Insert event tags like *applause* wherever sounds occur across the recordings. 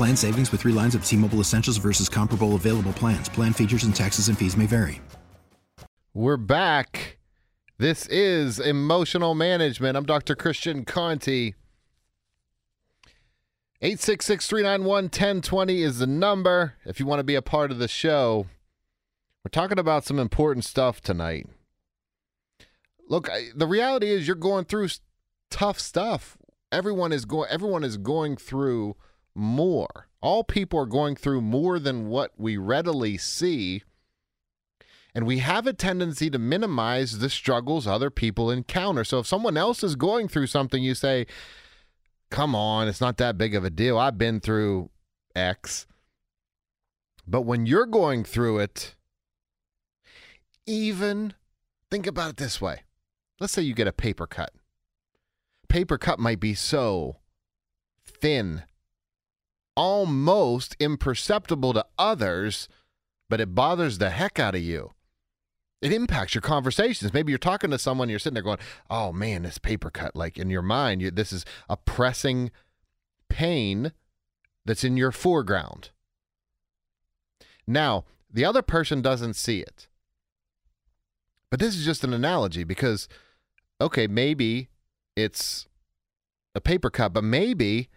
Plan savings with three lines of T Mobile Essentials versus comparable available plans. Plan features and taxes and fees may vary. We're back. This is Emotional Management. I'm Dr. Christian Conte. 866 391 1020 is the number if you want to be a part of the show. We're talking about some important stuff tonight. Look, I, the reality is you're going through tough stuff. Everyone is going everyone is going through more. All people are going through more than what we readily see. And we have a tendency to minimize the struggles other people encounter. So if someone else is going through something, you say, come on, it's not that big of a deal. I've been through X. But when you're going through it, even think about it this way let's say you get a paper cut. Paper cut might be so thin almost imperceptible to others, but it bothers the heck out of you. It impacts your conversations. Maybe you're talking to someone, you're sitting there going, "Oh man, this paper cut!" Like in your mind, you, this is a pressing pain that's in your foreground. Now, the other person doesn't see it, but this is just an analogy because, okay, maybe it's a paper cut, but maybe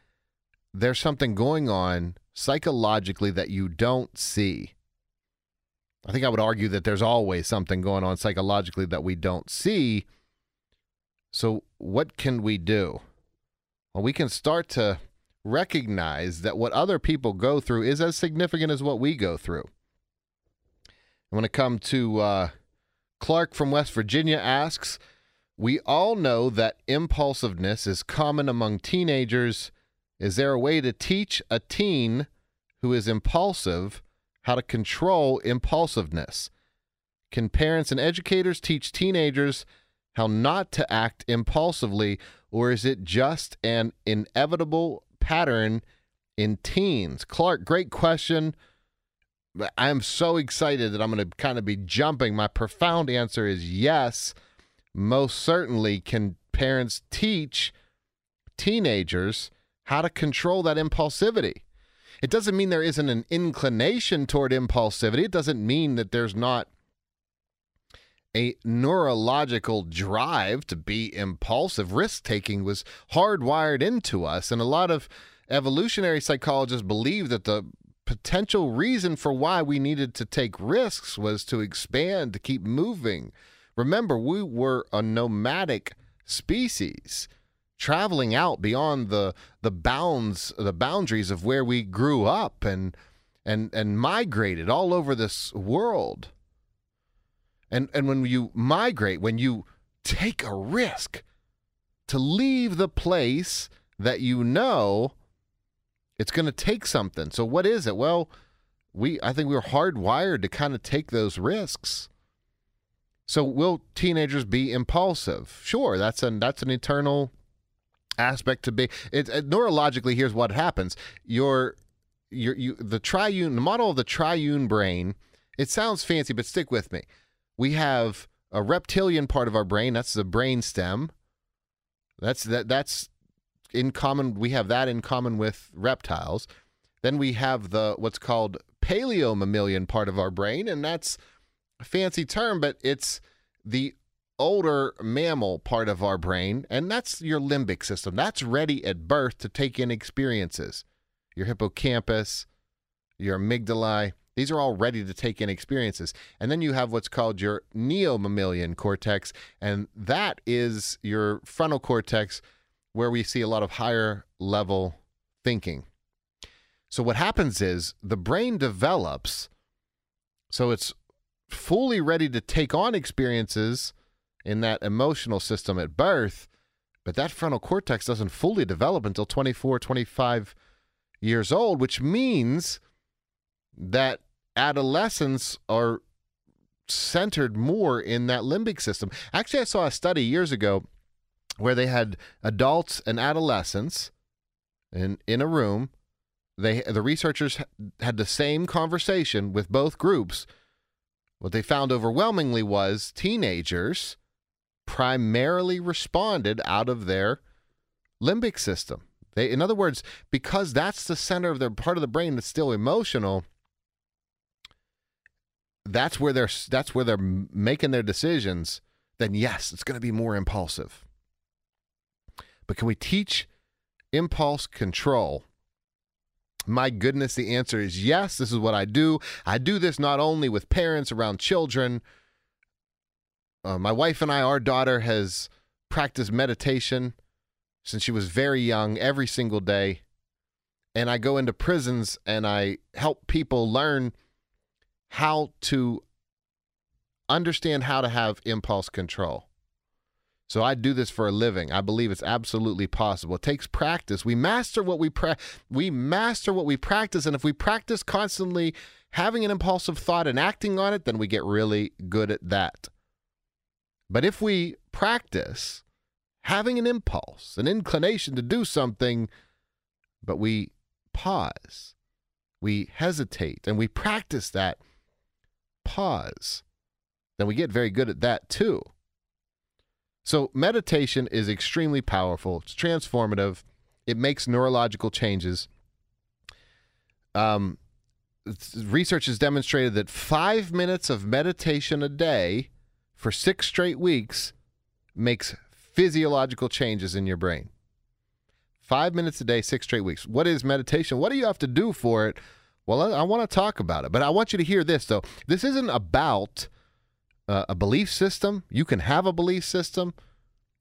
there's something going on psychologically that you don't see. I think I would argue that there's always something going on psychologically that we don't see. So, what can we do? Well, we can start to recognize that what other people go through is as significant as what we go through. I want to come to uh, Clark from West Virginia asks, we all know that impulsiveness is common among teenagers is there a way to teach a teen who is impulsive how to control impulsiveness? Can parents and educators teach teenagers how not to act impulsively, or is it just an inevitable pattern in teens? Clark, great question. I'm so excited that I'm going to kind of be jumping. My profound answer is yes. Most certainly, can parents teach teenagers how to control that impulsivity. It doesn't mean there isn't an inclination toward impulsivity. It doesn't mean that there's not a neurological drive to be impulsive. Risk taking was hardwired into us. And a lot of evolutionary psychologists believe that the potential reason for why we needed to take risks was to expand, to keep moving. Remember, we were a nomadic species traveling out beyond the the bounds the boundaries of where we grew up and and and migrated all over this world. And and when you migrate when you take a risk to leave the place that you know it's going to take something. So what is it? Well we i think we we're hardwired to kind of take those risks. So will teenagers be impulsive? Sure that's an that's an eternal aspect to be it, it, neurologically here's what happens. Your your you the triune the model of the triune brain it sounds fancy but stick with me. We have a reptilian part of our brain that's the brain stem. That's that that's in common we have that in common with reptiles. Then we have the what's called paleomammalian part of our brain and that's a fancy term but it's the older mammal part of our brain, and that's your limbic system. That's ready at birth to take in experiences. Your hippocampus, your amygdala, These are all ready to take in experiences. And then you have what's called your neomammalian cortex, and that is your frontal cortex where we see a lot of higher level thinking. So what happens is the brain develops so it's fully ready to take on experiences in that emotional system at birth, but that frontal cortex doesn't fully develop until 24, 25 years old, which means that adolescents are centered more in that limbic system. Actually, I saw a study years ago where they had adults and adolescents in in a room. They the researchers had the same conversation with both groups. What they found overwhelmingly was teenagers primarily responded out of their limbic system. They, in other words, because that's the center of their part of the brain that's still emotional, that's where they're that's where they're making their decisions. Then yes, it's going to be more impulsive. But can we teach impulse control? My goodness, the answer is yes. This is what I do. I do this not only with parents around children. Uh, my wife and I, our daughter has practiced meditation since she was very young every single day. And I go into prisons and I help people learn how to understand how to have impulse control. So I do this for a living. I believe it's absolutely possible. It takes practice. We master what we pra- we master what we practice and if we practice constantly having an impulsive thought and acting on it, then we get really good at that. But if we practice having an impulse, an inclination to do something, but we pause, we hesitate, and we practice that pause, then we get very good at that too. So, meditation is extremely powerful, it's transformative, it makes neurological changes. Um, research has demonstrated that five minutes of meditation a day for six straight weeks makes physiological changes in your brain. Five minutes a day, six straight weeks. What is meditation? What do you have to do for it? Well, I, I want to talk about it, but I want you to hear this, though. This isn't about uh, a belief system. You can have a belief system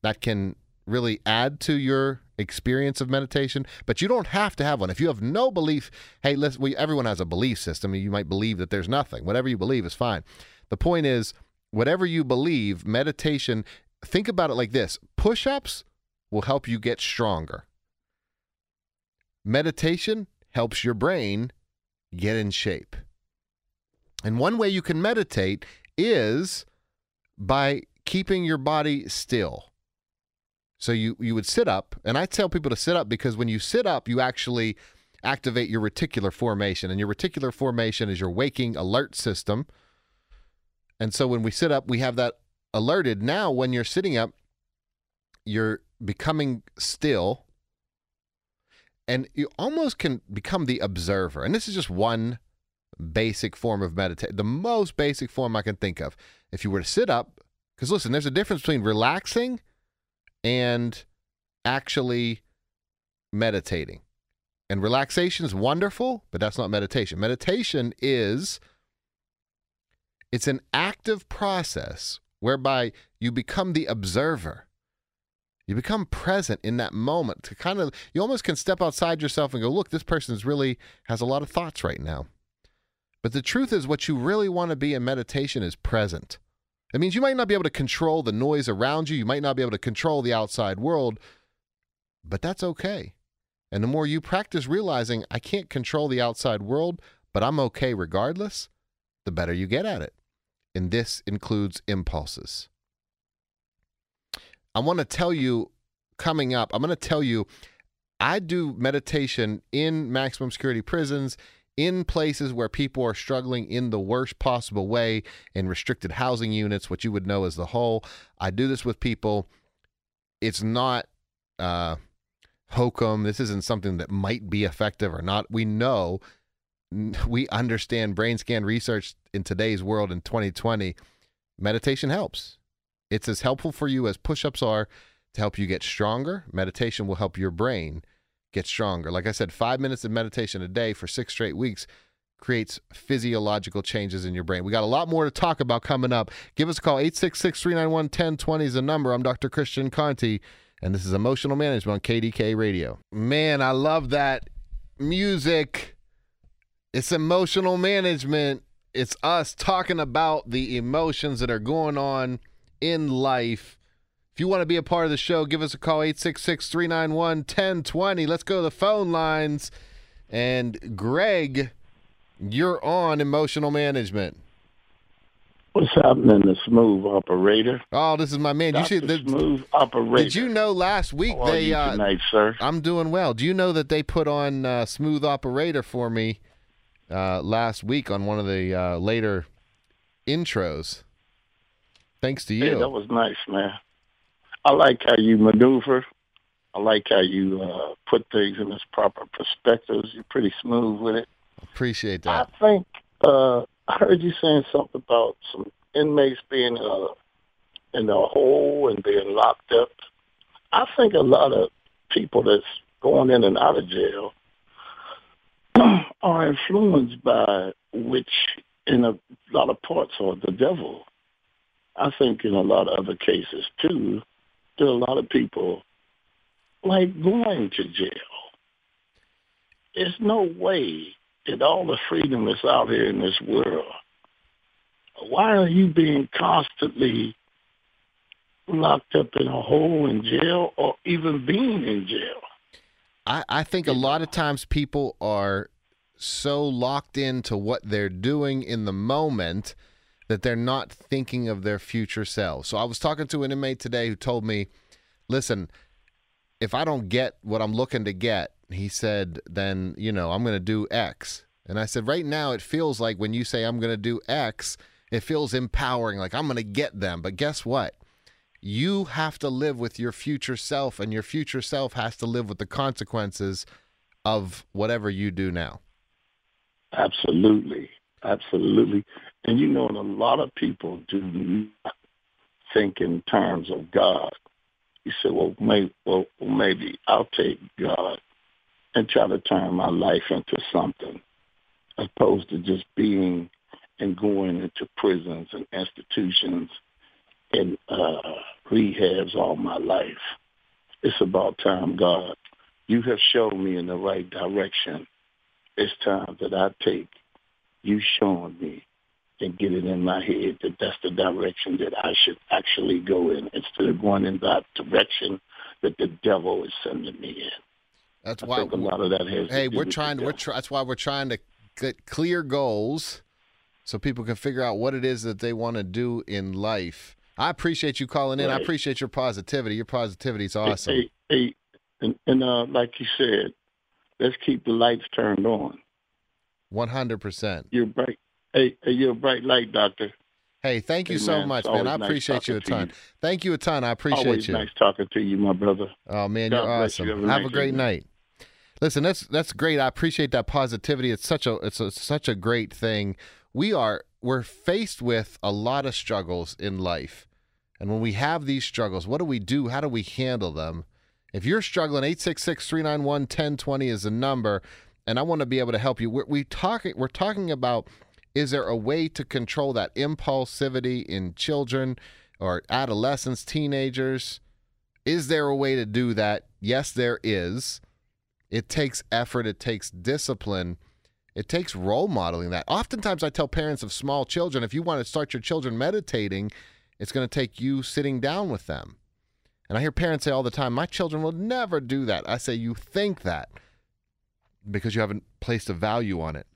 that can really add to your experience of meditation, but you don't have to have one. If you have no belief, hey, let's, we, everyone has a belief system. You might believe that there's nothing. Whatever you believe is fine. The point is, whatever you believe, meditation, think about it like this push ups will help you get stronger. Meditation helps your brain get in shape. And one way you can meditate is by keeping your body still. So you you would sit up, and I tell people to sit up because when you sit up, you actually activate your reticular formation, and your reticular formation is your waking alert system. And so when we sit up, we have that alerted. Now, when you're sitting up, you're becoming still, and you almost can become the observer. And this is just one basic form of meditation, the most basic form I can think of. If you were to sit up, because listen, there's a difference between relaxing and actually meditating. And relaxation is wonderful, but that's not meditation. Meditation is it's an active process whereby you become the observer. You become present in that moment to kind of you almost can step outside yourself and go, look, this person's really has a lot of thoughts right now. But the truth is, what you really want to be in meditation is present. That means you might not be able to control the noise around you, you might not be able to control the outside world, but that's okay. And the more you practice realizing, I can't control the outside world, but I'm okay regardless, the better you get at it. And this includes impulses. I want to tell you coming up, I'm going to tell you I do meditation in maximum security prisons in places where people are struggling in the worst possible way in restricted housing units, what you would know as the hole. I do this with people. It's not uh, hokum. This isn't something that might be effective or not. We know, we understand brain scan research in today's world in 2020. Meditation helps. It's as helpful for you as push ups are to help you get stronger. Meditation will help your brain get stronger. Like I said, five minutes of meditation a day for six straight weeks creates physiological changes in your brain. We got a lot more to talk about coming up. Give us a call 866-391-1020 is the number. I'm Dr. Christian Conte and this is Emotional Management on KDK Radio. Man, I love that music. It's emotional management. It's us talking about the emotions that are going on in life. If you want to be a part of the show, give us a call 866 391 1020. Let's go to the phone lines. And Greg, you're on emotional management. What's happening, the smooth operator? Oh, this is my man. Dr. You see, the, smooth operator. did you know last week How are they? you Uh, tonight, sir? I'm doing well. Do you know that they put on uh, smooth operator for me uh, last week on one of the uh, later intros? Thanks to you. Hey, that was nice, man. I like how you maneuver. I like how you uh, put things in its proper perspectives. You're pretty smooth with it. Appreciate that. I think uh, I heard you saying something about some inmates being uh, in a hole and being locked up. I think a lot of people that's going in and out of jail *clears throat* are influenced by which, in a lot of parts, are the devil. I think in a lot of other cases too, there are a lot of people like going to jail. There's no way that all the freedom that's out here in this world, why are you being constantly locked up in a hole in jail or even being in jail? I, I think a lot of times people are so locked into what they're doing in the moment that they're not thinking of their future selves. So I was talking to an inmate today who told me, listen, if I don't get what I'm looking to get, he said, then, you know, I'm going to do X. And I said, right now, it feels like when you say I'm going to do X, it feels empowering, like I'm going to get them. But guess what? You have to live with your future self, and your future self has to live with the consequences of whatever you do now. Absolutely. Absolutely. And you know, and a lot of people do not think in terms of God. You say, well, maybe, well, maybe I'll take God and try to turn my life into something as opposed to just being and going into prisons and institutions and uh, rehabs all my life. It's about time, God. You have shown me in the right direction. It's time that I take you showing me and get it in my head that that's the direction that I should actually go in instead of going in that direction that the devil is sending me in. That's I why. a lot of that has. Hey, we're trying. We're devil. that's why we're trying to get clear goals, so people can figure out what it is that they want to do in life. I appreciate you calling in. I appreciate your positivity. Your positivity is awesome. Hey, hey, and, and uh, like you said, let's keep the lights turned on. One hundred percent. You're bright. Hey, you're a bright light, doctor. Hey, thank you Hey, so man, much, man. I nice appreciate you a ton. you. Thank you a ton. I appreciate Always you. nice talking to you, my brother. Oh man, God you're awesome. you. Have a Have a great evening. night. Listen, that's that's great. I appreciate that positivity. It's such a it's a, such a great thing. We are we're faced with a lot of struggles in life. And when we have these struggles, what do we do? How do we handle them? If you're struggling, 866-391-1020 is the number, and I want to be able to help you. We're, we we're talking about is there a way to control that impulsivity in children or adolescents, teenagers? Is there a way to do that? Yes, there is. It takes effort, it takes discipline, it takes role modeling that. Oftentimes, I tell parents of small children if you want to start your children meditating, it's going to take you sitting down with them. And I hear parents say all the time, My children will never do that. I say, You think that because you haven't placed a value on it.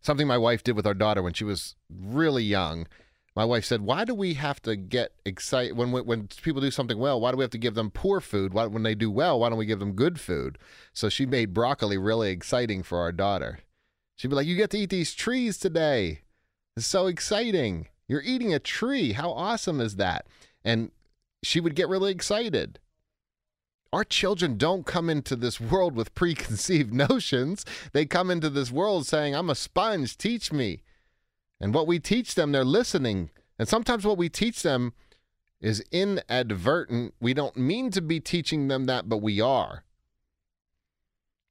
Something my wife did with our daughter when she was really young. My wife said, "Why do we have to get excited when when people do something well? Why do we have to give them poor food? Why, when they do well, why don't we give them good food?" So she made broccoli really exciting for our daughter. She'd be like, "You get to eat these trees today. It's so exciting. You're eating a tree. How awesome is that?" And she would get really excited. Our children don't come into this world with *laughs* preconceived notions. They come into this world saying, I'm a sponge, teach me. And what we teach them, they're listening. And sometimes what we teach them is inadvertent. We don't mean to be teaching them that, but we are.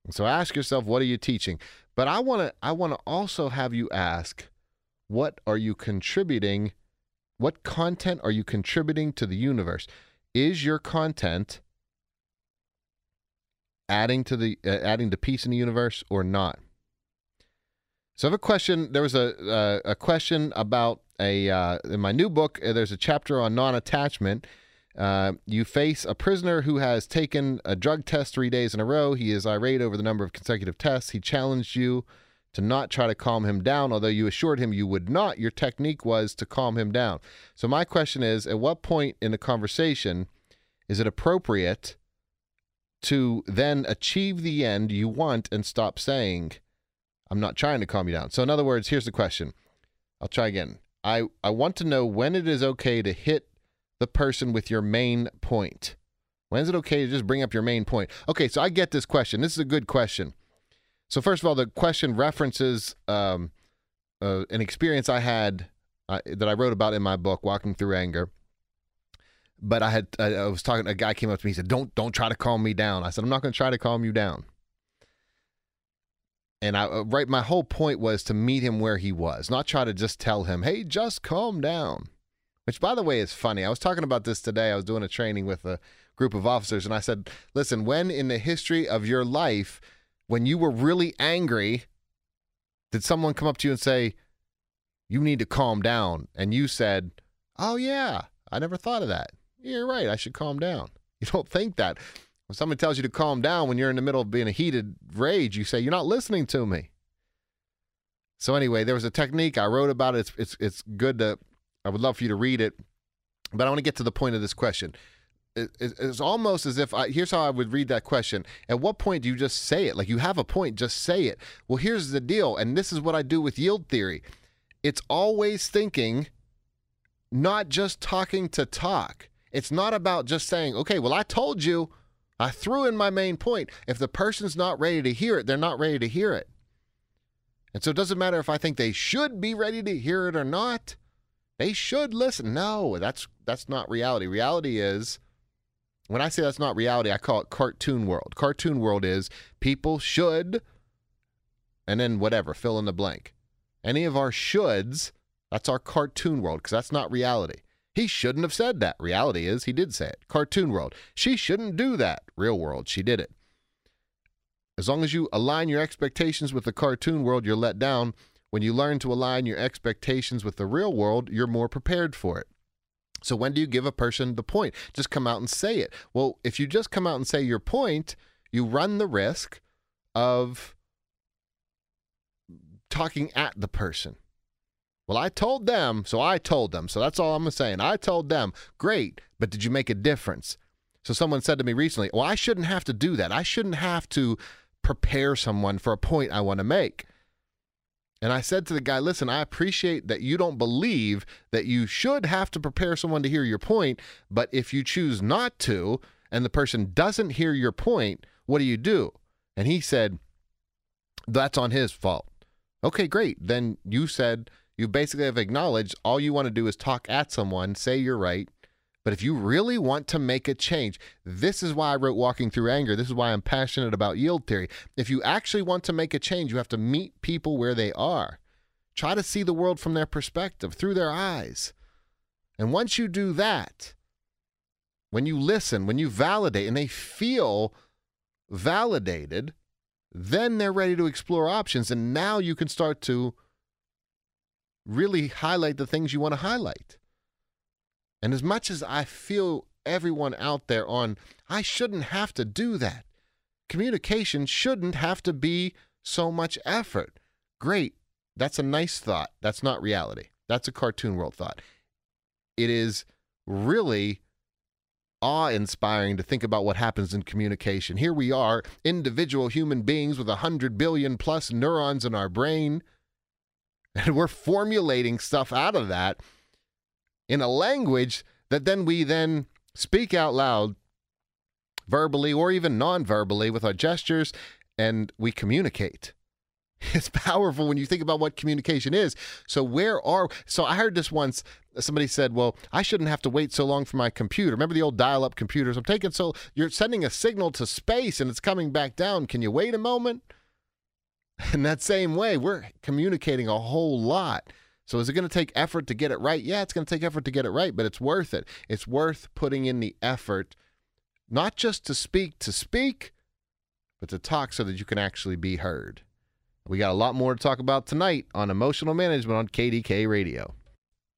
So ask yourself, what are you teaching? But I want to I want to also have you ask what are you contributing what content are you contributing to the universe? Is your content adding to the uh, adding to peace in the universe or not? So I have a question. There was a uh, a question about a uh, in my new book. Uh, there's a chapter on non-attachment. Uh, you face a prisoner who has taken a drug test three days in a row. He is irate over the number of consecutive tests. He challenged you to not try to calm him down, although you assured him you would not. Your technique was to calm him down. So my question is: At what point in the conversation is it appropriate to then achieve the end you want and stop saying? I'm not trying to calm you down. So, in other words, here's the question. I'll try again. I, I want to know when it is okay to hit the person with your main point. When is it okay to just bring up your main point? Okay, so I get this question. This is a good question. So, first of all, the question references um, uh, an experience I had uh, that I wrote about in my book, Walking Through Anger. But I had I was talking. A guy came up to me. He said, "Don't don't try to calm me down." I said, "I'm not going to try to calm you down." And I uh, right, my whole point was to meet him where he was, not try to just tell him, "Hey, just calm down." Which, by the way, is funny. I was talking about this today. I was doing a training with a group of officers, and I said, "Listen, when in the history of your life, when you were really angry, did someone come up to you and say, "You need to calm down," and you said, "Oh yeah, I never thought of that. You're right. I should calm down." You don't think that. When someone tells you to calm down when you're in the middle of being a heated rage, you say, You're not listening to me. So anyway, there was a technique. I wrote about it. It's it's it's good to I would love for you to read it. But I want to get to the point of this question. It, it, it's almost as if I, here's how I would read that question. At what point do you just say it? Like you have a point, just say it. Well, here's the deal, and this is what I do with yield theory. It's always thinking, not just talking to talk. It's not about just saying, okay, well, I told you, I threw in my main point. If the person's not ready to hear it, they're not ready to hear it. And so it doesn't matter if I think they should be ready to hear it or not. They should listen. No, that's that's not reality. Reality is when I say that's not reality, I call it cartoon world. Cartoon world is people should and then whatever, fill in the blank. Any of our shoulds, that's our cartoon world because that's not reality. He shouldn't have said that. Reality is, he did say it. Cartoon world. She shouldn't do that. Real world. She did it. As long as you align your expectations with the cartoon world, you're let down. When you learn to align your expectations with the real world, you're more prepared for it. So, when do you give a person the point? Just come out and say it. Well, if you just come out and say your point, you run the risk of talking at the person. Well, I told them, so I told them. So that's all I'm saying. I told them. Great, but did you make a difference? So someone said to me recently, Well, I shouldn't have to do that. I shouldn't have to prepare someone for a point I want to make. And I said to the guy, Listen, I appreciate that you don't believe that you should have to prepare someone to hear your point, but if you choose not to and the person doesn't hear your point, what do you do? And he said, That's on his fault. Okay, great. Then you said, you basically have acknowledged all you want to do is talk at someone, say you're right. But if you really want to make a change, this is why I wrote Walking Through Anger. This is why I'm passionate about yield theory. If you actually want to make a change, you have to meet people where they are. Try to see the world from their perspective, through their eyes. And once you do that, when you listen, when you validate, and they feel validated, then they're ready to explore options. And now you can start to really highlight the things you want to highlight. And as much as I feel everyone out there on, I shouldn't have to do that. Communication shouldn't have to be so much effort. Great. That's a nice thought. That's not reality. That's a cartoon world thought. It is really awe inspiring to think about what happens in communication. Here we are, individual human beings with a 100 billion plus neurons in our brain and we're formulating stuff out of that in a language that then we then speak out loud verbally or even non-verbally with our gestures and we communicate. *laughs* It's powerful when you think about what communication is. So where are so I heard this once somebody said, "Well, I shouldn't have to wait so long for my computer." Remember the old dial-up computers? I'm taking so you're sending a signal to space and it's coming back down. Can you wait a moment? *laughs* In that same way, we're communicating a whole lot. So is it going to take effort to get it right? Yeah, it's going to take effort to get it right, but it's worth it. It's worth putting in the effort, not just to speak to speak, but to talk so that you can actually be heard. We got a lot more to talk about tonight on emotional management on KDK Radio.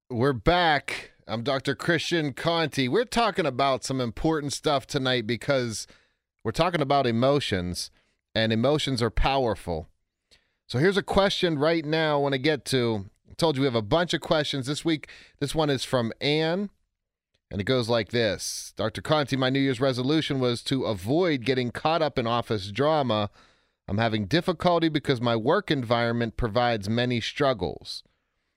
We're back. I'm Dr. Christian Conte. We're talking about some important stuff tonight because we're talking about emotions, and emotions are powerful. So here's a question right now when I want to get to. Told you we have a bunch of questions this week. This one is from Anne, and it goes like this Dr. Conte, my New Year's resolution was to avoid getting caught up in office drama. I'm having difficulty because my work environment provides many struggles.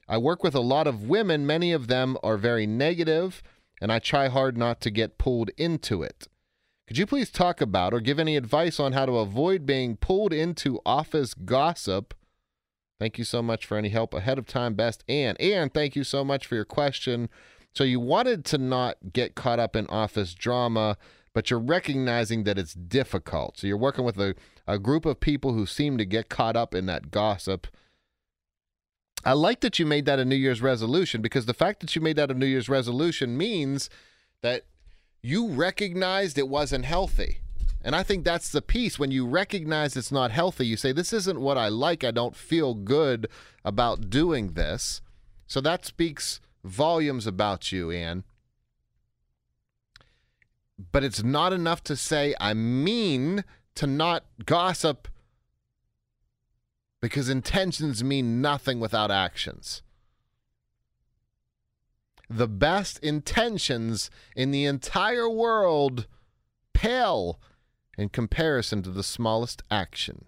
I work with a lot of women, many of them are very negative, and I try hard not to get pulled into it. Could you please talk about or give any advice on how to avoid being pulled into office gossip? Thank you so much for any help ahead of time, best. And and thank you so much for your question. So you wanted to not get caught up in office drama, but you're recognizing that it's difficult. So you're working with a, a group of people who seem to get caught up in that gossip. I like that you made that a New Year's resolution because the fact that you made that a New Year's resolution means that you recognized it wasn't healthy. And I think that's the piece. When you recognize it's not healthy, you say, This isn't what I like. I don't feel good about doing this. So that speaks volumes about you, Anne. But it's not enough to say, I mean to not gossip because intentions mean nothing without actions the best intentions in the entire world pale in comparison to the smallest action.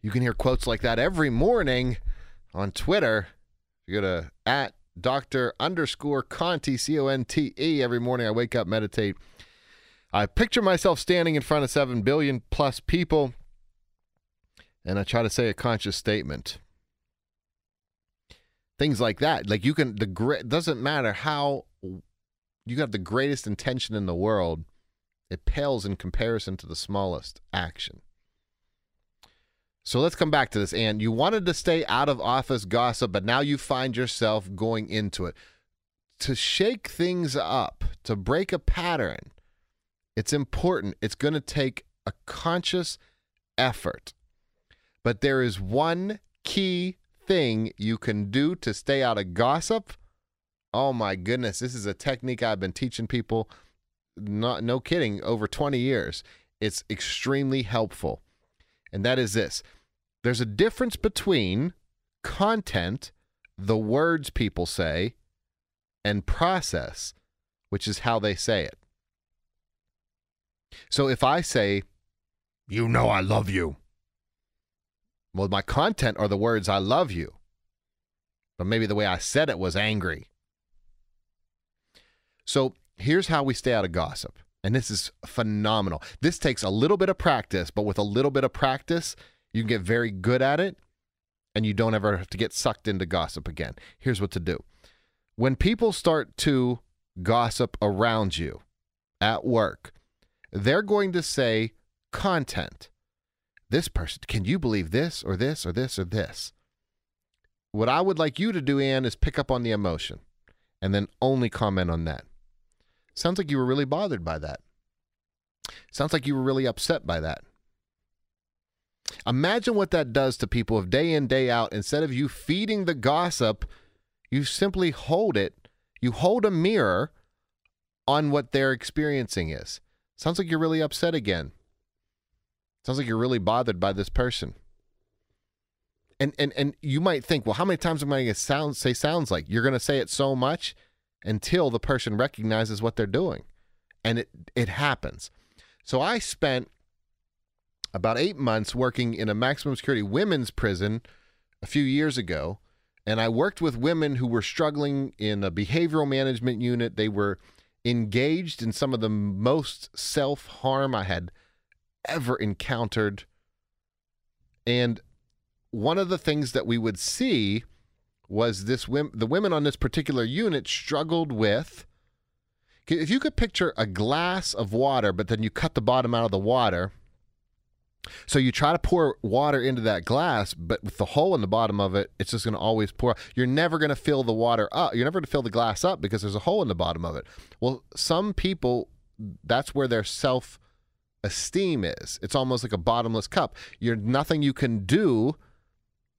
You can hear quotes like that every morning on Twitter. You go to at Dr. underscore Conte, C O N T E. Every morning I wake up, meditate. I picture myself standing in front of 7 billion plus people, and I try to say a conscious statement things like that. Like you can the great doesn't matter how you got the greatest intention in the world, it pales in comparison to the smallest action. So let's come back to this. And you wanted to stay out of office gossip, but now you find yourself going into it. To shake things up, to break a pattern, it's important. It's going to take a conscious effort. But there is one key thing you can do to stay out of gossip, oh my goodness, this is a technique I've been teaching people, not no kidding, over 20 years. It's extremely helpful. And that is this. There's a difference between content, the words people say, and process, which is how they say it. So if I say, You know I love you, well, my content are the words I love you. But maybe the way I said it was angry. So here's how we stay out of gossip. And this is phenomenal. This takes a little bit of practice, but with a little bit of practice, you can get very good at it and you don't ever have to get sucked into gossip again. Here's what to do when people start to gossip around you at work, they're going to say content this person, can you believe this or this or this or this? What I would like you to do, Anne, is pick up on the emotion and then only comment on that. Sounds like you were really bothered by that. Sounds like you were really upset by that. Imagine what that does to people if day in, day out, instead of you feeding the gossip, you simply hold it, you hold a mirror on what they're experiencing is. Sounds like you're really upset again. Sounds like you're really bothered by this person. And and and you might think, well, how many times am I to sound say sounds like? You're to say it so much until the person recognizes what they're doing, and it it happens. So I spent about eight months working in a maximum security women's prison a few years ago, and I worked with women who were struggling in a behavioral management unit. They were engaged in some of the most self harm I had ever encountered. And one of the things that we would see was this the women on this particular unit struggled with if you could picture a glass of water but then you cut the bottom out of the water So you try to pour water into that glass, but with the hole in the bottom of it, it's just going to always pour. You're never going to fill the water up. You're never going to fill the glass up because there's a hole in the bottom of it. Well, some people, that's where their self esteem is. It's almost like a bottomless cup. You're nothing you can do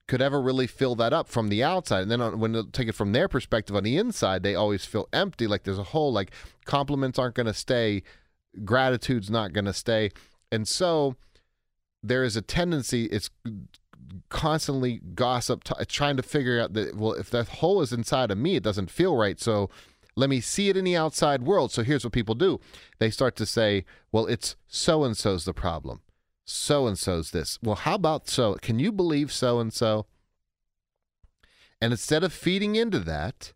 could ever really fill that up from the outside. And then on, when they take it from their perspective on the inside, they always feel empty, like there's a hole, like compliments aren't going to stay, gratitude's not going to stay. And so there is a tendency, it's constantly gossip, t- trying to figure out that, well, if that hole is inside of me, it doesn't feel right. So let me see it in the outside world. So here's what people do they start to say, well, it's so and so's the problem. So and so's this. Well, how about so? Can you believe so and so? And instead of feeding into that,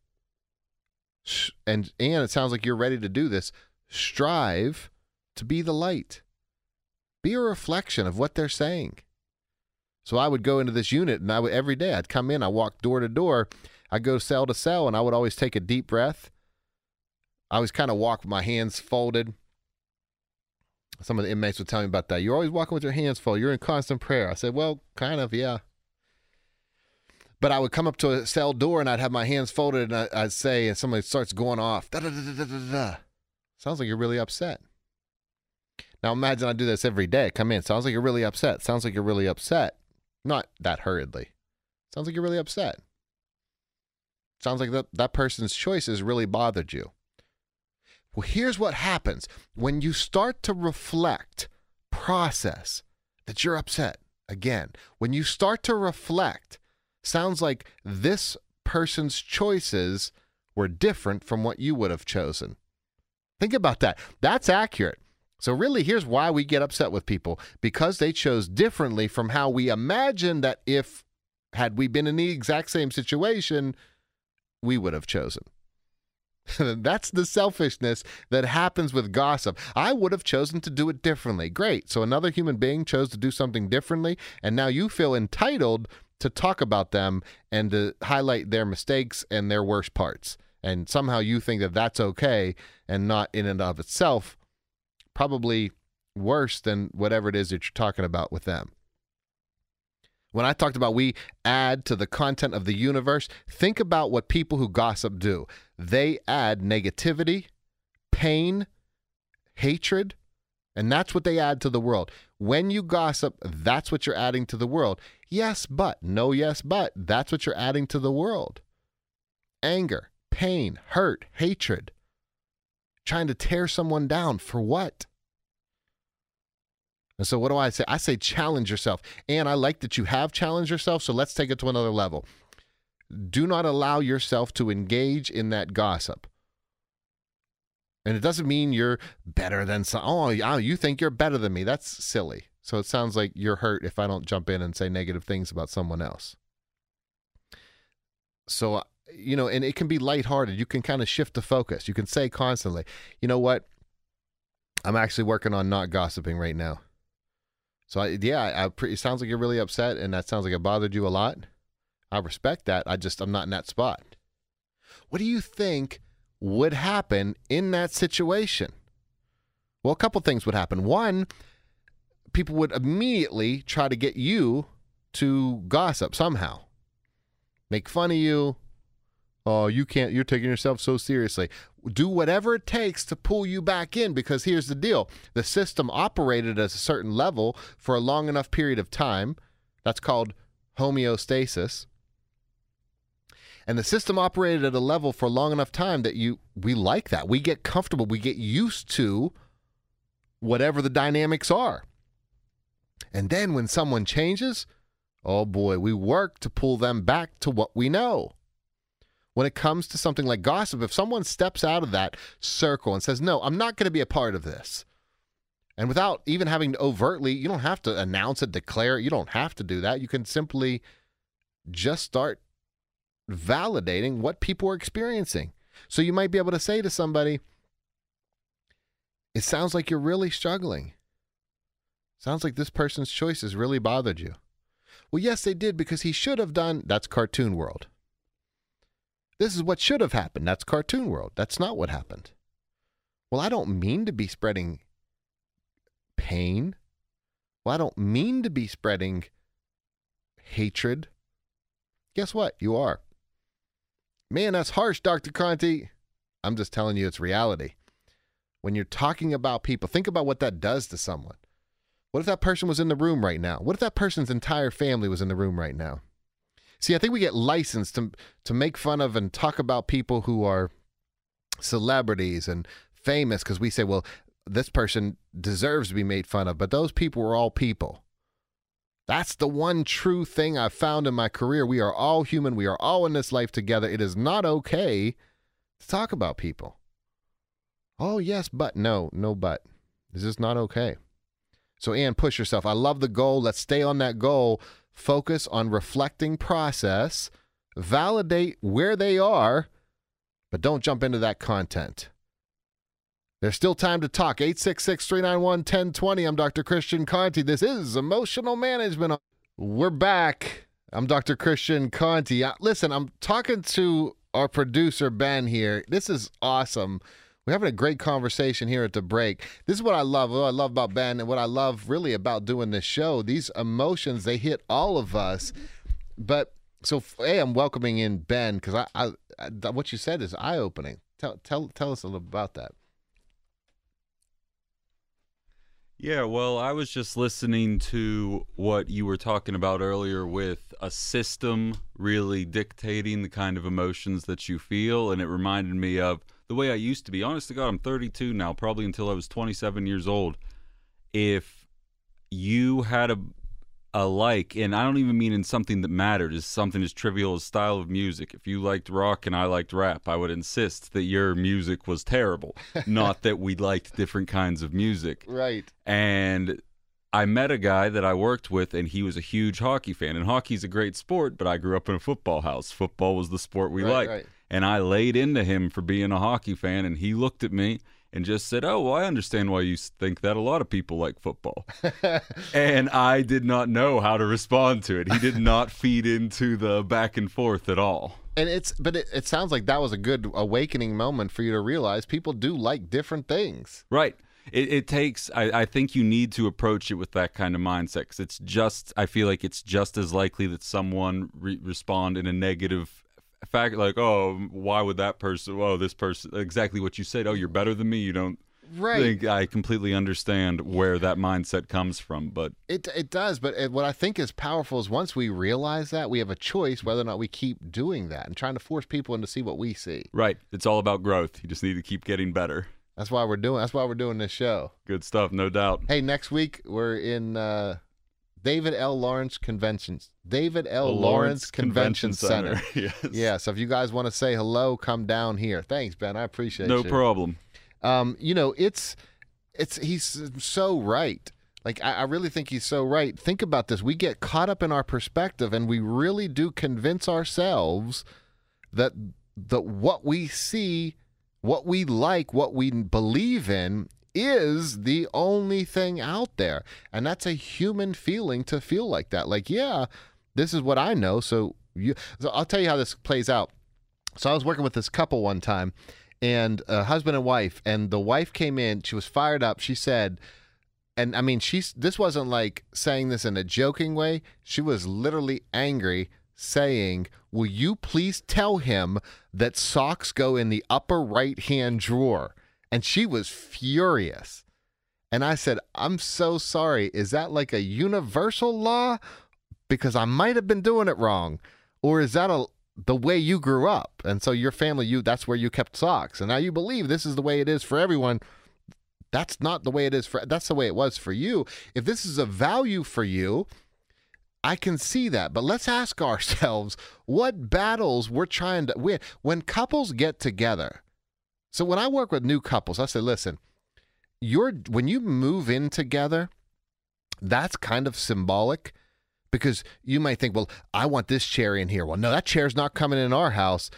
and and it sounds like you're ready to do this, strive to be the light. Be a reflection of what they're saying. So I would go into this unit and I would every day I'd come in, I walk door to door, I'd go cell to cell, and I would always take a deep breath. I always kind of walk with my hands folded. Some of the inmates would tell me about that. You're always walking with your hands folded. You're in constant prayer. I said, Well, kind of, yeah. But I would come up to a cell door and I'd have my hands folded and I, would say, and somebody starts going off. Da, da, da, Sounds like you're really upset. Now imagine I do this every day. Come in. Sounds like you're really upset. Sounds like you're really upset. Not that hurriedly. Sounds like you're really upset. Sounds like that, that person's choices really bothered you. Well, here's what happens when you start to reflect, process that you're upset. Again, when you start to reflect, sounds like this person's choices were different from what you would have chosen. Think about that. That's accurate. So, really, here's why we get upset with people because they chose differently from how we imagine that if, had we been in the exact same situation, we would have chosen. *laughs* That's the selfishness that happens with gossip. I would have chosen to do it differently. Great. So, another human being chose to do something differently, and now you feel entitled to talk about them and to highlight their mistakes and their worst parts. And somehow you think that that's okay and not in and of itself probably worse than whatever it is that you're talking about with them. When I talked about we add to the content of the universe, think about what people who gossip do. They add negativity, pain, hatred, and that's what they add to the world. When you gossip, that's what you're adding to the world. Yes, but, no, yes, but, that's what you're adding to the world. Anger, pain, hurt, hatred trying to tear someone down for what? And so, what do I say? I say challenge yourself. And I like that you have challenged yourself. So, let's take it to another level. Do not allow yourself to engage in that gossip. And it doesn't mean you're better than some. Oh, you think you're better than me. That's silly. So, it sounds like you're hurt if I don't jump in and say negative things about someone else. So, uh, you know, and it can be lighthearted. You can kind of shift the focus. You can say constantly, you know what? I'm actually working on not gossiping right now. So I, yeah, I, I, it sounds like you're really upset, and that sounds like it bothered you a lot. I respect that. I just I'm not in that spot. What do you think would happen in that situation? Well, a couple things would happen. One, people would immediately try to get you to gossip somehow, make fun of you, Oh, you can't, you're taking yourself so seriously. Do whatever it takes to pull you back in because here's the deal the system operated at a certain level for a long enough period of time. That's called homeostasis. And the system operated at a level for long enough time that you we like that. We get comfortable. We get used to whatever the dynamics are. And then when someone changes, oh boy, we work to pull them back to what we know when it comes to something like gossip, if someone steps out of that circle and says, No, I'm not going to be a part of this, and without even having to overtly, you don't have to announce it, declare it, you don't have to do that. You can simply just start validating what people are experiencing. So you might be able to say to somebody, It sounds like you're really struggling. Sounds like this person's choices really bothered you. Well, yes, they did because he should have done that's cartoon world. This is what should have happened. That's cartoon world. That's not what happened. Well, I don't mean to be spreading pain well, I don't mean to be spreading hatred. Guess what? You are. Man, that's harsh, Dr. Conte. I'm just telling you it's reality. When you're talking about people, think about what that does to someone. What if that person was in the room right now? What if that person's entire family was in the room right now? See, I think we get licensed to to make fun of and talk about people who are celebrities and famous because we say, well, this person deserves to be made fun of, but those people were all people. That's the one true thing I've found in my career. We are all human. We are all in this life together. It is not okay to talk about people. Oh, yes, but no, no, but. This is not okay. So, Anne, push yourself. I love the goal. Let's stay on that goal. Focus on reflecting process, validate where they are, but don't jump into that content. There's still time to talk. 866 391 1020. I'm Dr. Christian Conte. This is Emotional Management. We're back. I'm Dr. Christian Conte. Uh, listen, I'm talking to our producer, Ben, here. This is awesome. We're having a great conversation here at the break. This is what I love. What I love about Ben and what I love really about doing this show. These emotions, they hit all of us. But so, hey, I'm welcoming in Ben because I, I, I, what you said is eye opening. Tell, tell, tell us a little about that. Yeah, well, I was just listening to what you were talking about earlier with a system really dictating the kind of emotions that you feel. And it reminded me of the way I used to be. Honest to God, I'm 32 now, probably until I was 27 years old. If you had a a like, and I don't even mean in something that mattered, is something as trivial as style of music. If you liked rock and I liked rap, I would insist that your music was terrible, *laughs* not that we liked different kinds of music. Right. And I met a guy that I worked with, and he was a huge hockey fan. And hockey's a great sport, but I grew up in a football house. Football was the sport we Right, liked. right. And I laid into him for being a hockey fan, and he looked at me and just said, Oh, well, I understand why you think that. A lot of people like football. *laughs* and I did not know how to respond to it. He did not *laughs* feed into the back and forth at all. And it's, but it, it sounds like that was a good awakening moment for you to realize people do like different things. Right. It, it takes. I, I think you need to approach it with that kind of mindset because it's just. I feel like it's just as likely that someone re- respond in a negative fact, like, oh, why would that person? Oh, this person. Exactly what you said. Oh, you're better than me. You don't. Right. Think I completely understand where that mindset comes from, but It it does, but it, what I think is powerful is once we realize that we have a choice whether or not we keep doing that and trying to force people into see what we see. right, it's all about growth. You just need to keep getting better. That's why we're doing. That's why we're doing this show. Good stuff, no doubt. Hey, next week we're in uh, David L. Lawrence Conventions. David L. The Lawrence, Convention, Center. *laughs* yes. Yeah, so if you guys want to say hello, come down here. Thanks, Ben. I appreciate it. No you. problem. Um, you know, it's it's he's so right. Like I, I really think he's so right. Think about this. We get caught up in our perspective and we really do convince ourselves that that what we see, what we like, what we believe in is the only thing out there. And that's a human feeling to feel like that. Like, yeah, this is what I know. So you so I'll tell you how this plays out. So I was working with this couple one time and a husband and wife and the wife came in she was fired up she said and i mean she's this wasn't like saying this in a joking way she was literally angry saying will you please tell him that socks go in the upper right hand drawer and she was furious. And i said i'm so sorry. Is that like a universal law? Because i might have been doing it wrong. Or is that a the way you grew up? And so your family you that's where you kept socks. And now you believe this is the way it is for everyone. That's not the way it is for that's the way it was for you. If this is a value for you i can see that. But let's ask *laughs* ourselves what battles we're trying to win. When couples get together so when i work with new couples i say listen you're when you move in together that's kind of symbolic because you might think, well, I want this chair in here. Well, no, that chair's not coming in our house.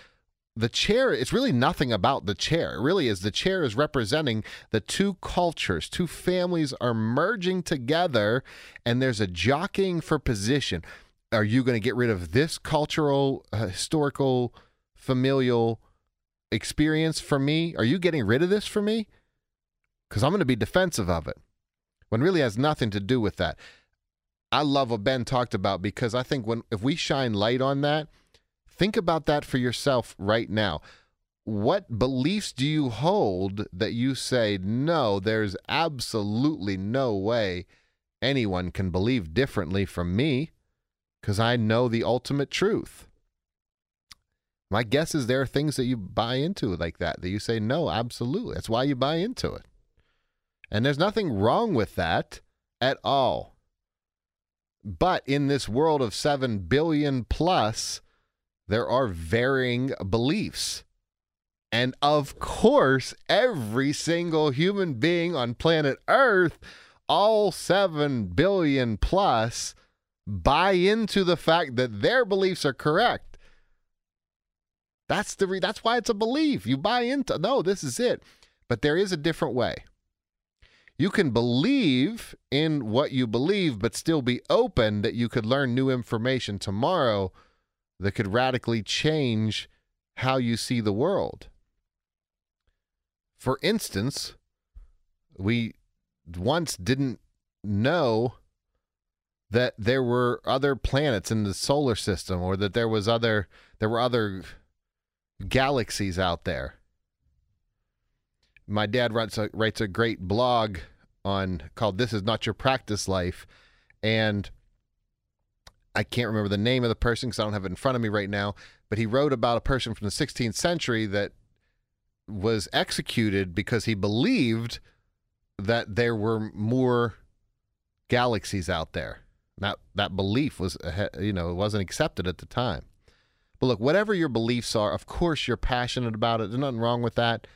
The chair, it's really nothing about the chair. It really is the chair is representing the two cultures, two families are merging together, and there's a jockeying for position. Are you going to get rid of this cultural, uh, historical, familial experience for me? Are you getting rid of this for me? Because I'm going to be defensive of it. when really has nothing to do with that. I love what Ben talked about because I think when if we shine light on that, think about that for yourself right now. What beliefs do you hold that you say, no, there's absolutely no way anyone can believe differently from me because I know the ultimate truth? My guess is there are things that you buy into like that, that you say, no, absolutely. That's why you buy into it. And there's nothing wrong with that at all. But in this world of 7 billion plus, there are varying beliefs. And of course, every single human being on planet Earth, all 7 billion plus, buy into the fact that their beliefs are correct. That's the re- that's why it's a belief. You buy into no, this is it. But there is a different way. You can believe in what you believe, but still be open that you could learn new information tomorrow that could radically change how you see the world. For instance, we once didn't know that there were other planets in the solar system or that there was other there were other galaxies out there. My dad writes a, writes a great blog on called "This Is Not Your Practice Life," and I can't remember the name of the person because I don't have it in front of me right now. But he wrote about a person from the 16th century that was executed because he believed that there were more galaxies out there. That that belief was, you know, it wasn't accepted at the time. But look, whatever your beliefs are, of course you're passionate about it. There's nothing wrong with that.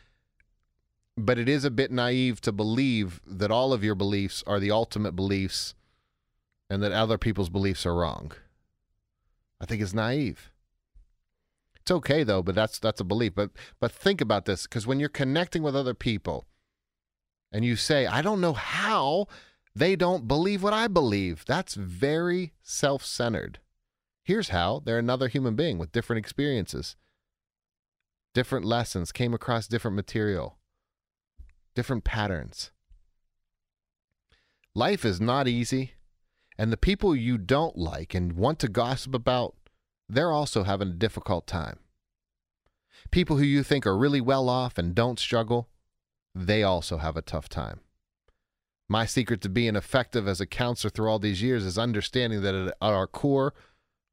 But it is a bit naive to believe that all of your beliefs are the ultimate beliefs and that other people's beliefs are wrong. I think it's naive. It's okay though, but that's that's a belief. But but think about this because when you're connecting with other people and you say, "I don't know how they don't believe what I believe." That's very self-centered. Here's how. They're another human being with different experiences, different lessons, came across different material, different patterns. Life is not easy, and the people you don't like and want to gossip about, they're also having a difficult time. People who you think are really well off and don't struggle, they also have a tough time. My secret to being effective as a counselor through all these years is understanding that at our core,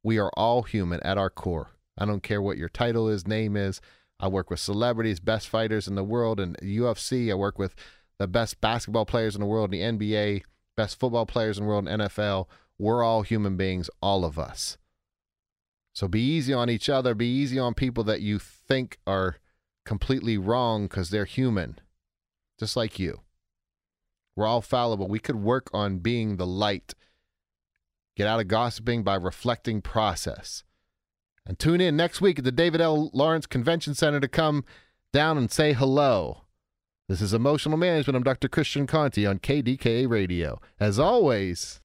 we are all human at our core. I don't care what your title is, name is. I work with celebrities, best fighters in the world in UFC. I work with the best basketball players in the world the NBA, best football players in the world in NFL. We're all human beings, all of us. So be easy on each other. Be easy on people that you think are completely wrong because they're human, just like you. We're all fallible. We could work on being the light Get out of gossiping by reflecting process. And tune in next week at the David L. Lawrence Convention Center to come down and say hello. This is Emotional Management. I'm Dr. Christian Conte on KDKA Radio. As always,